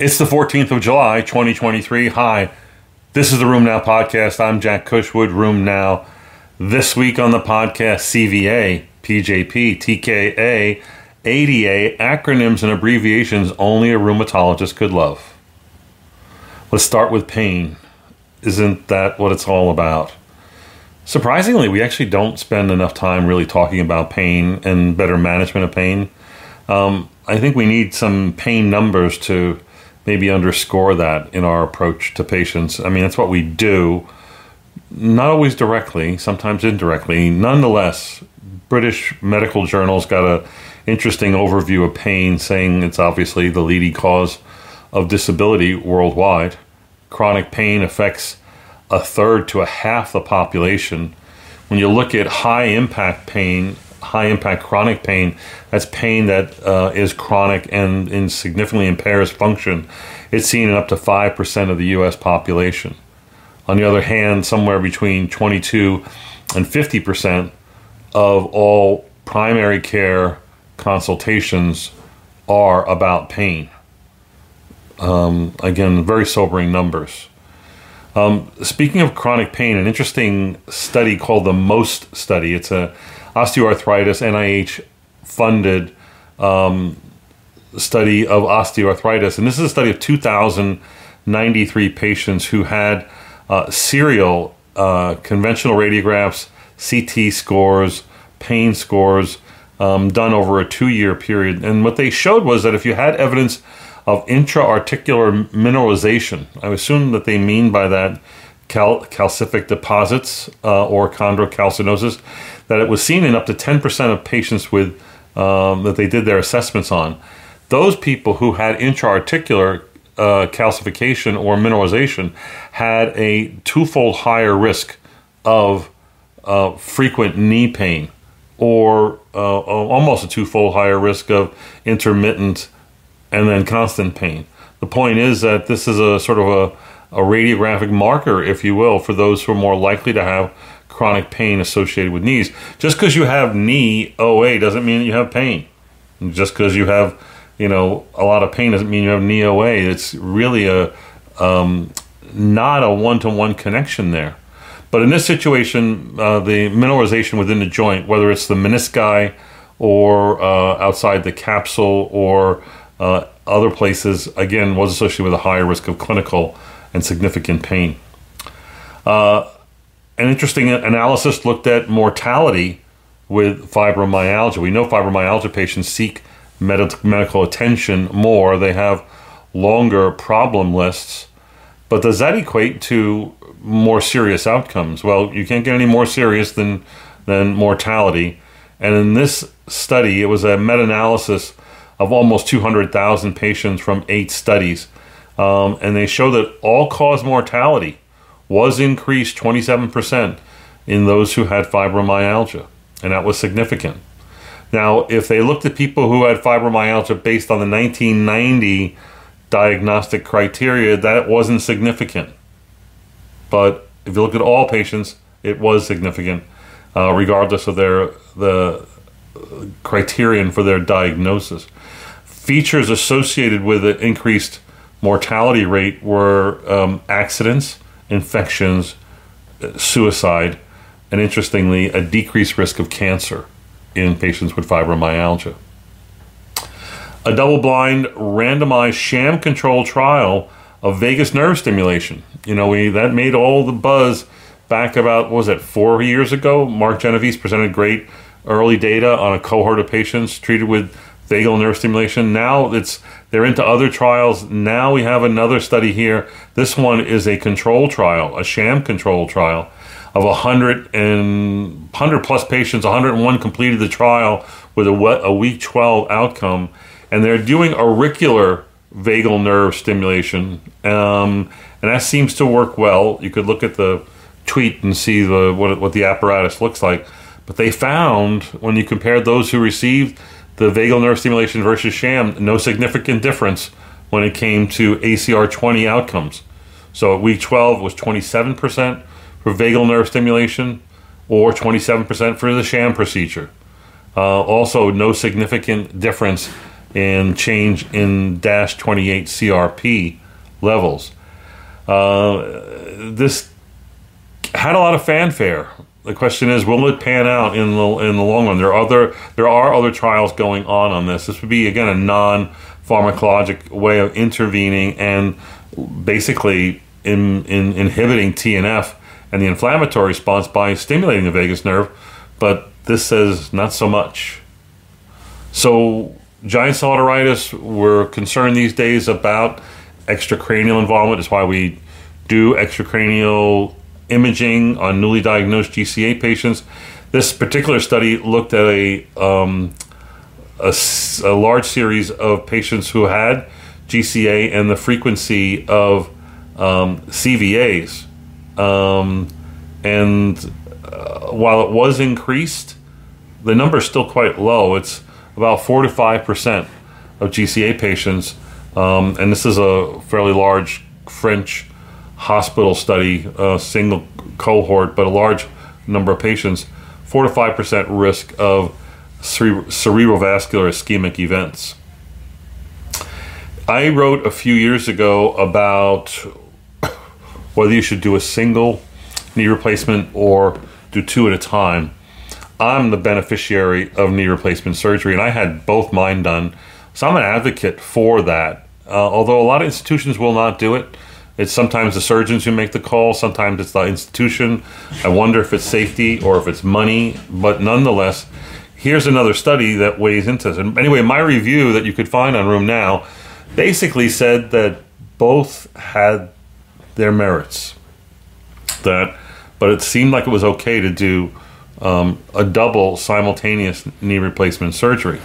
It's the 14th of July, 2023. Hi, this is the RheumNow podcast. I'm Jack Cush with, Room Now. This week on the podcast, CVA, PJP, TKA, ADA, acronyms and abbreviations only a rheumatologist could love. Let's start with pain. Isn't that what it's all about? Surprisingly, we actually don't spend enough time really talking about pain and better management of pain. Um, I think we need some pain numbers to maybe underscore that in our approach to patients. I mean, that's what we do, not always directly, sometimes indirectly. Nonetheless, British medical journals got a interesting overview of pain, saying it's obviously the leading cause of disability worldwide. Chronic pain affects a third to a half the population. When you look at high impact pain, high impact chronic pain, that's pain that uh, is chronic and, and significantly impairs function. It's seen in up to 5% of the US population. On the other hand, somewhere between 22 and 50% of all primary care consultations are about pain. Um, again, very sobering numbers. Um, speaking of chronic pain, an interesting study called the MOST study. It's a osteoarthritis NIH funded um, study of osteoarthritis, and this is a study of 2,093 patients who had uh, serial uh, conventional radiographs, CT scores, pain scores um, done over a two-year period. And what they showed was that if you had evidence of intra-articular mineralization, I assume that they mean by that cal- calcific deposits uh, or chondrocalcinosis, that it was seen in up to 10% of patients with um, that they did their assessments on. Those people who had intra-articular uh, calcification or mineralization had a twofold higher risk of uh, frequent knee pain or uh, almost a twofold higher risk of intermittent and then constant pain. The point is that this is a sort of a a radiographic marker, if you will, for those who are more likely to have chronic pain associated with knees. Just because you have knee OA doesn't mean you have pain. Just because you have, you know, a lot of pain doesn't mean you have knee OA. It's really a um, not a one-to-one connection there. But in this situation, uh, the mineralization within the joint, whether it's the menisci or uh, outside the capsule or uh, other places, again, was associated with a higher risk of clinical and significant pain. Uh, an interesting analysis looked at mortality with fibromyalgia. We know fibromyalgia patients seek med- medical attention more, they have longer problem lists. But does that equate to more serious outcomes? Well, you can't get any more serious than, than mortality. And in this study, it was a meta analysis of almost 200,000 patients from eight studies. Um, and they show that all cause mortality was increased 27% in those who had fibromyalgia, and that was significant. Now, if they looked at people who had fibromyalgia based on the 1990 diagnostic criteria, that wasn't significant. But if you look at all patients, it was significant, uh, regardless of their the criterion for their diagnosis. Features associated with the increased mortality rate were um, accidents, infections, uh, suicide, and interestingly, a decreased risk of cancer in patients with fibromyalgia. A double blind, randomized, sham controlled trial of vagus nerve stimulation. You know, we that made all the buzz back about, was it, four years ago? Mark Genovese presented great early data on a cohort of patients treated with vagal nerve stimulation. Now it's they're into other trials. Now we have another study here. This one is a control trial, a sham control trial of 100 and 100 plus patients. 101 completed the trial with a, a week 12 outcome, and they're doing auricular vagal nerve stimulation, um, and that seems to work well. You could look at the tweet and see the what, what the apparatus looks like. But they found when you compared those who received the vagal nerve stimulation versus sham, no significant difference when it came to ACR 20 outcomes. So at week 12 was 27% for vagal nerve stimulation or 27% for the sham procedure. Uh, also, no significant difference in change in DAS28 CRP levels. Uh, this had a lot of fanfare. The question is, will it pan out in the in the long run? There are other there are other trials going on on this. This would be again a non pharmacologic way of intervening and basically in, in inhibiting TNF and the inflammatory response by stimulating the vagus nerve. But this says not so much. So giant cell arteritis, we're concerned these days about extracranial involvement. That's why we do extracranial imaging on newly diagnosed GCA patients. This particular study looked at a, um, a, a, large series of patients who had GCA and the frequency of um, CVAs. Um, and uh, while it was increased, the number is still quite low. It's about 4 to 5% of GCA patients. Um, and this is a fairly large French hospital study, a single cohort, but a large number of patients, 4 to 5% risk of cere- cerebrovascular ischemic events. I wrote a few years ago about whether you should do a single knee replacement or do two at a time. I'm the beneficiary of knee replacement surgery, and I had both mine done. So I'm an advocate for that. Uh, although a lot of institutions will not do it, it's sometimes the surgeons who make the call, sometimes it's the institution. I wonder if it's safety or if it's money, but nonetheless, here's another study that weighs into this. And anyway, my review that you could find on RheumNow basically said that both had their merits. That, but it seemed like it was okay to do um, a double simultaneous knee replacement surgery.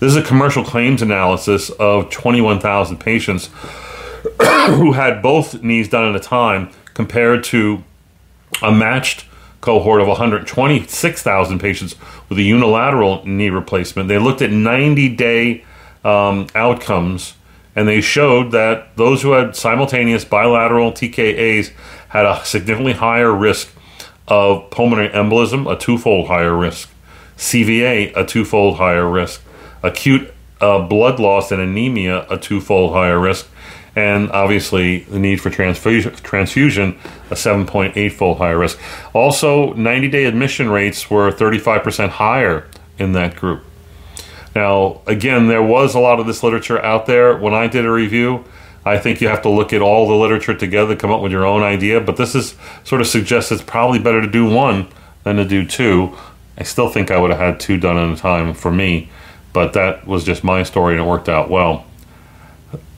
This is a commercial claims analysis of 21,000 patients who had both knees done at a time compared to a matched cohort of 126,000 patients with a unilateral knee replacement. They looked at 90 day um, outcomes and they showed that those who had simultaneous bilateral TKAs had a significantly higher risk of pulmonary embolism, a twofold higher risk, CVA, a twofold higher risk, acute uh, blood loss and anemia, a twofold higher risk, and obviously the need for transfusion, transfusion a 7.8 fold higher risk. Also, 90 day admission rates were 35% higher in that group. Now, again, there was a lot of this literature out there when I did a review. I think you have to look at all the literature together, come up with your own idea, but this is sort of suggests it's probably better to do one than to do two. I still think I would have had two done at a time for me, but that was just my story and it worked out well.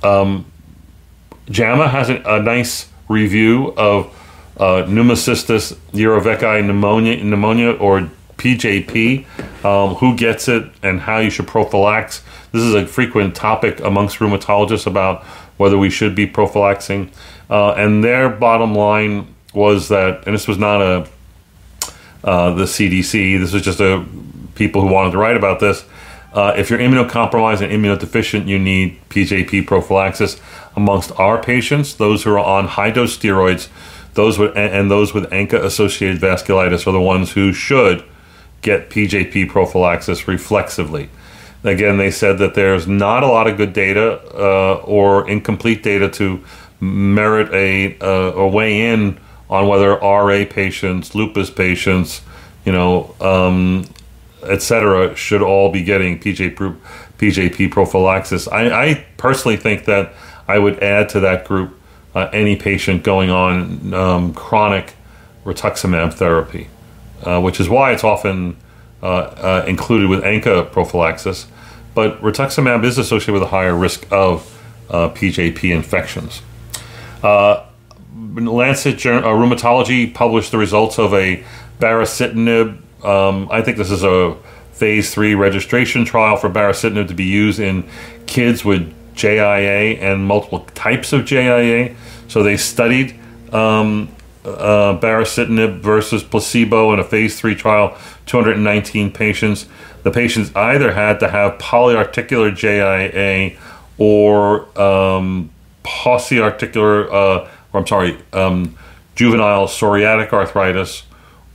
Um, JAMA has a, a nice review of uh, pneumocystis jirovecii pneumonia, pneumonia or PJP, um, who gets it, and how you should prophylax. This is a frequent topic amongst rheumatologists about whether we should be prophylaxing. Uh, and their bottom line was that, and this was not a uh, the CDC. This was just a people who wanted to write about this. Uh, if you're immunocompromised and immunodeficient, you need PJP prophylaxis. Amongst our patients, those who are on high dose steroids, those with and those with ANCA associated vasculitis are the ones who should get PJP prophylaxis reflexively. Again, they said that there's not a lot of good data uh, or incomplete data to merit a, uh, a weigh in on whether RA patients, lupus patients, you know, um, etc., should all be getting PJ, PJP prophylaxis. I, I, personally think that I would add to that group uh, any patient going on um, chronic rituximab therapy, uh, which is why it's often uh, uh included with ANCA prophylaxis. But rituximab is associated with a higher risk of PJP uh, infections. Uh, Lancet Rheumatology published the results of a baricitinib um, I think this is a phase three registration trial for baricitinib to be used in kids with JIA and multiple types of JIA. So they studied um, uh, baricitinib versus placebo in a phase three trial, 219 patients. The patients either had to have polyarticular JIA or um, pauciarticular, uh, or I'm sorry, um, juvenile psoriatic arthritis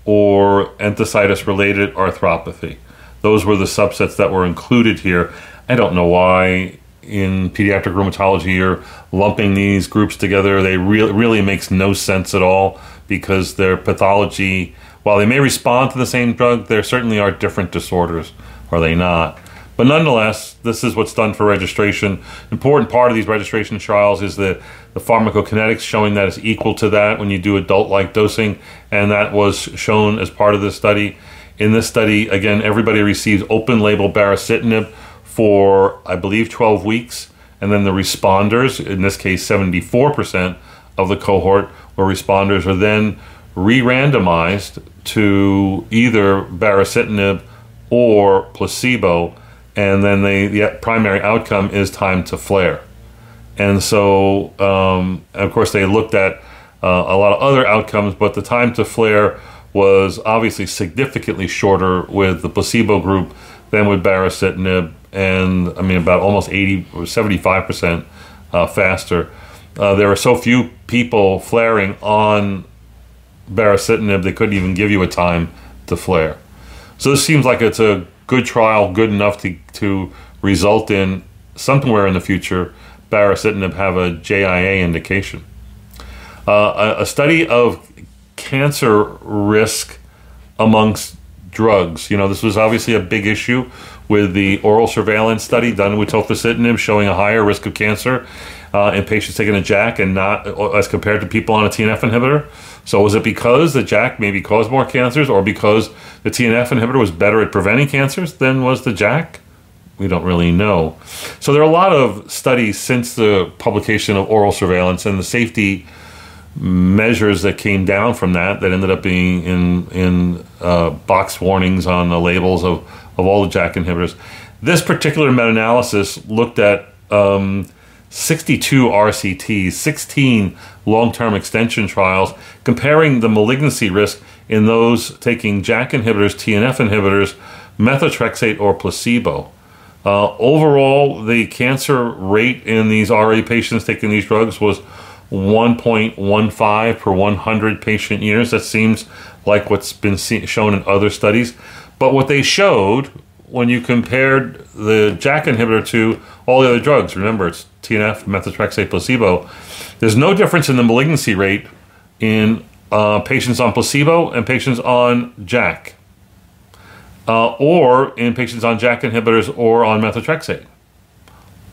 or enthesitis related arthropathy. Those were the subsets that were included here. I don't know why in pediatric rheumatology you're lumping these groups together. They really really makes no sense at all because their pathology, while they may respond to the same drug, there certainly are different disorders, are they not? But nonetheless, this is what's done for registration. Important part of these registration trials is the, the pharmacokinetics showing that it's equal to that when you do adult like dosing, and that was shown as part of this study. In this study, again, everybody receives open label baricitinib for, I believe, 12 weeks, and then the responders, in this case, 74% of the cohort were responders, are then re randomized to either baricitinib or placebo and then they, the primary outcome is time to flare. And so, um, of course, they looked at uh, a lot of other outcomes, but the time to flare was obviously significantly shorter with the placebo group than with baricitinib, and I mean about almost 80 or 75 percent uh, faster. Uh, there were so few people flaring on baricitinib, they couldn't even give you a time to flare. So this seems like it's a good trial, good enough to, to result in somewhere in the future baricitinib have a JIA indication. Uh, a, a, study of cancer risk amongst drugs. You know, this was obviously a big issue with the oral surveillance study done with tofacitinib showing a higher risk of cancer uh, in patients taking a JAK and not as compared to people on a TNF inhibitor. So was it because the JAK maybe caused more cancers, or because the TNF inhibitor was better at preventing cancers than was the JAK? We don't really know. So there are a lot of studies since the publication of oral surveillance and the safety measures that came down from that that ended up being in in uh, box warnings on the labels of, of all the JAK inhibitors. This particular meta-analysis looked at um, 62 RCTs, 16 long term extension trials, comparing the malignancy risk in those taking JAK inhibitors, TNF inhibitors, methotrexate, or placebo. Uh, overall, the cancer rate in these RA patients taking these drugs was 1.15 per 100 patient years. That seems like what's been see- shown in other studies. But what they showed when you compared the JAK inhibitor to all the other drugs, remember it's TNF, methotrexate, placebo, there's no difference in the malignancy rate in uh, patients on placebo and patients on JAK, uh, or in patients on JAK inhibitors or on methotrexate.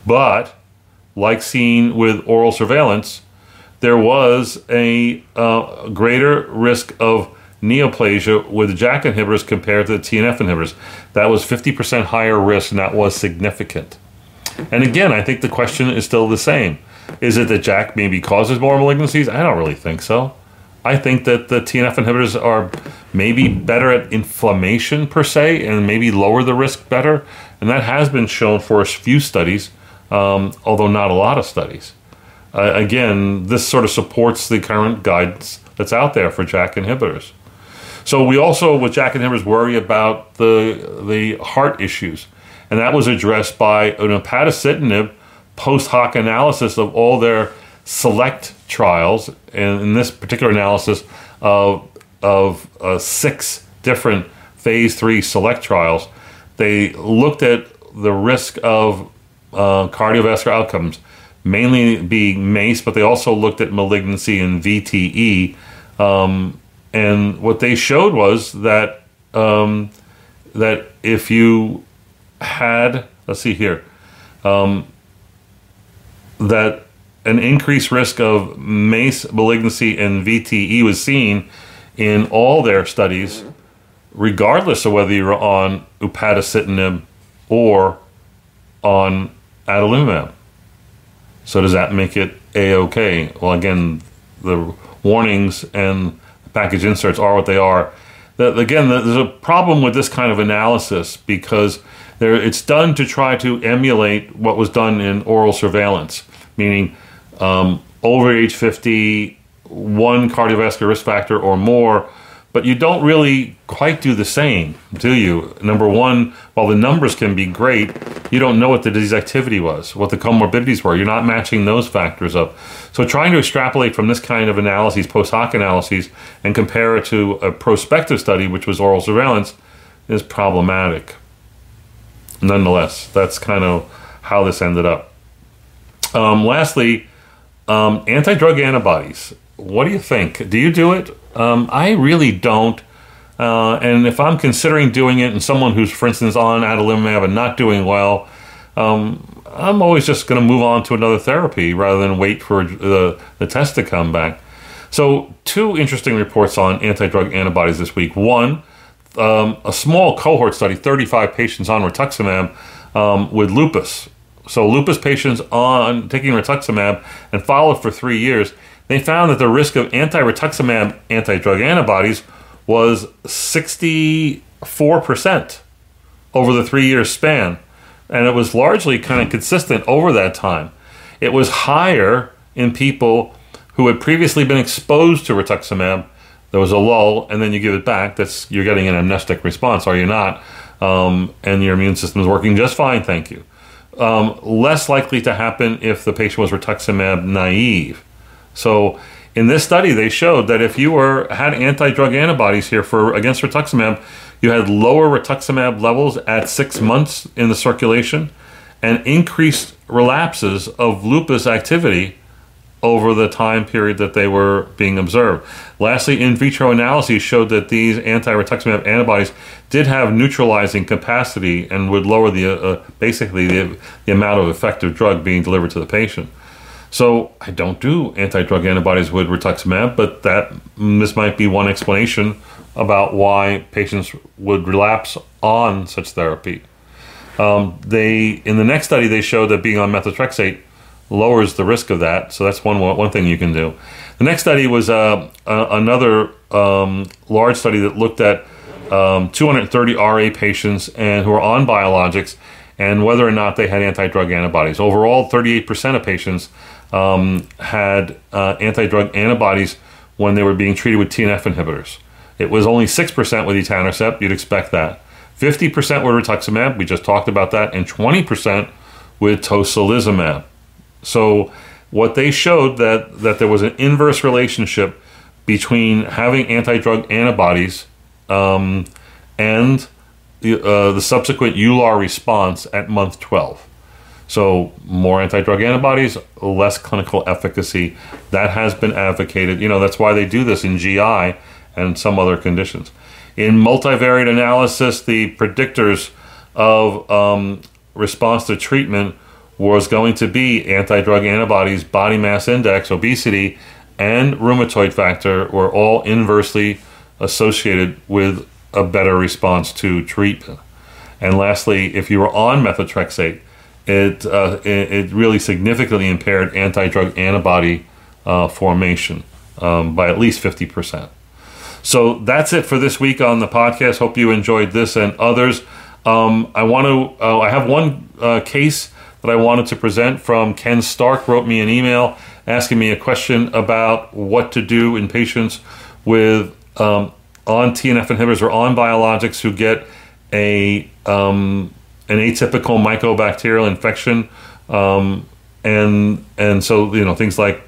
But, like seen with oral surveillance, there was a uh, greater risk of neoplasia with JAK inhibitors compared to the TNF inhibitors. That was 50% higher risk, and that was significant. And again, I think the question is still the same. Is it that JAK maybe causes more malignancies? I don't really think so. I think that the TNF inhibitors are maybe better at inflammation per se and maybe lower the risk better. And that has been shown for a few studies, um, although not a lot of studies. Uh, again, this sort of supports the current guidance that's out there for JAK inhibitors. So we also, with JAK inhibitors, worry about the the heart issues, and that was addressed by an upadacitinib post hoc analysis of all their select trials, and in this particular analysis of of uh, six different phase three select trials, they looked at the risk of uh, cardiovascular outcomes, mainly being MACE, but they also looked at malignancy and VTE. Um, and what they showed was that um, that if you had, let's see here, um, that an increased risk of MACE malignancy and VTE was seen in all their studies, regardless of whether you were on upadacitinib or on adalimumab. So does that make it a okay? Well, again, the warnings and package inserts are what they are. The, again, there's a problem with this kind of analysis because there, it's done to try to emulate what was done in oral surveillance, meaning um, over age 50, one cardiovascular risk factor or more but you don't really quite do the same, do you? Number one, while the numbers can be great, you don't know what the disease activity was, what the comorbidities were. You're not matching those factors up. So trying to extrapolate from this kind of analyses, post hoc analyses, and compare it to a prospective study, which was oral surveillance, is problematic. nonetheless, that's kind of how this ended up. Um, lastly, um, anti drug antibodies. What do you think? Do you do it? Um, I really don't. Uh, and if I'm considering doing it, and someone who's, for instance, on adalimumab and not doing well, um, I'm always just going to move on to another therapy rather than wait for the, the test to come back. So, two interesting reports on anti drug antibodies this week. One, um, a small cohort study, 35 patients on rituximab um, with lupus. So, lupus patients on taking rituximab and followed for three years, they found that the risk of anti rituximab anti drug antibodies was 64% over the three year span. And it was largely kind of consistent over that time. It was higher in people who had previously been exposed to rituximab, there was a lull, and then you give it back. That's you're getting an amnestic response, are you not? Um, and your immune system is working just fine, thank you. Um, less likely to happen if the patient was rituximab naive. So in this study, they showed that if you were had anti-drug antibodies here for against rituximab, you had lower rituximab levels at six months in the circulation, and increased relapses of lupus activity over the time period that they were being observed. Lastly, in vitro analyses showed that these anti-rituximab antibodies did have neutralizing capacity and would lower the uh, basically the, the amount of effective drug being delivered to the patient. So I don't do anti-drug antibodies with rituximab, but that this might be one explanation about why patients would relapse on such therapy. Um, they in the next study they showed that being on methotrexate lowers the risk of that. So that's one one thing you can do. The next study was uh, another um, large study that looked at um, 230 RA patients and who were on biologics and whether or not they had anti-drug antibodies. Overall, 38% of patients um, had uh, anti-drug antibodies when they were being treated with TNF inhibitors. It was only 6% with etanercept. You'd expect that. 50% with rituximab. We just talked about that. And 20% with tocilizumab. So what they showed that that there was an inverse relationship between having anti-drug antibodies um, and the, uh, the subsequent EULAR response at month 12. So more anti-drug antibodies, less clinical efficacy. That has been advocated. You know that's why they do this in GI and some other conditions. In multivariate analysis, the predictors of um, response to treatment was going to be anti drug antibodies, body mass index, obesity, and rheumatoid factor were all inversely associated with a better response to treatment. And lastly, if you were on methotrexate, it, uh, it, it, really significantly impaired anti drug antibody uh, formation um, by at least 50%. So that's it for this week on the podcast. Hope you enjoyed this and others. Um, I want to, uh, I have one uh, case that I wanted to present from Ken Stark wrote me an email asking me a question about what to do in patients with um, on TNF inhibitors or on biologics who get a um, an atypical mycobacterial infection, um, and and so you know things like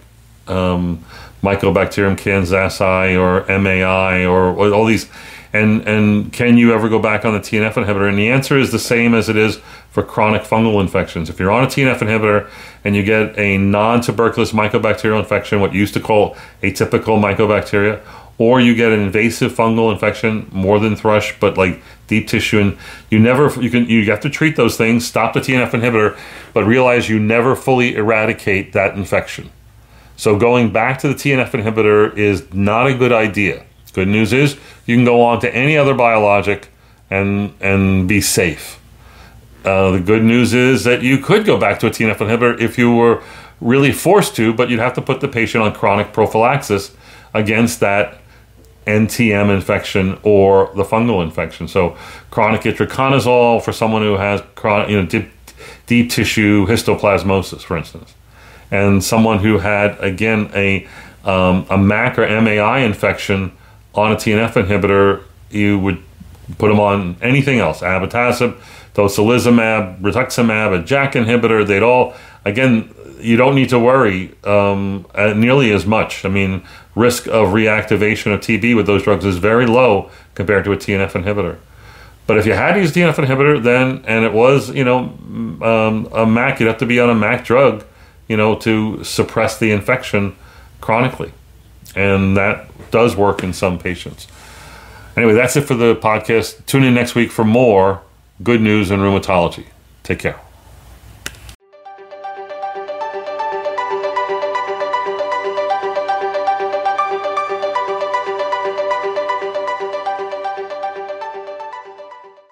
um, Mycobacterium kansasii or MAI or, or all these and and can you ever go back on the TNF inhibitor? And the answer is the same as it is for chronic fungal infections. If you're on a TNF inhibitor and you get a non-tuberculous mycobacterial infection, what you used to call atypical mycobacteria, or you get an invasive fungal infection, more than thrush, but like deep tissue, and you never you can you have to treat those things. Stop the TNF inhibitor, but realize you never fully eradicate that infection. So going back to the TNF inhibitor is not a good idea. Good news is you can go on to any other biologic and and be safe. Uh, the good news is that you could go back to a TNF inhibitor if you were really forced to, but you'd have to put the patient on chronic prophylaxis against that NTM infection or the fungal infection. So chronic itraconazole for someone who has chronic, you know, deep, deep tissue histoplasmosis, for instance, and someone who had again a um, a MAC or MAI infection on a TNF inhibitor, you would put them on anything else, abatacept, tocilizumab, rituximab, a JAK inhibitor. They'd all, again, you don't need to worry um, nearly as much. I mean, risk of reactivation of TB with those drugs is very low compared to a TNF inhibitor. But if you had used TNF inhibitor, then and it was you know um, a MAC, you'd have to be on a MAC drug, you know, to suppress the infection chronically, and that does work in some patients. Anyway, that's it for the podcast. Tune in next week for more good news in rheumatology. Take care.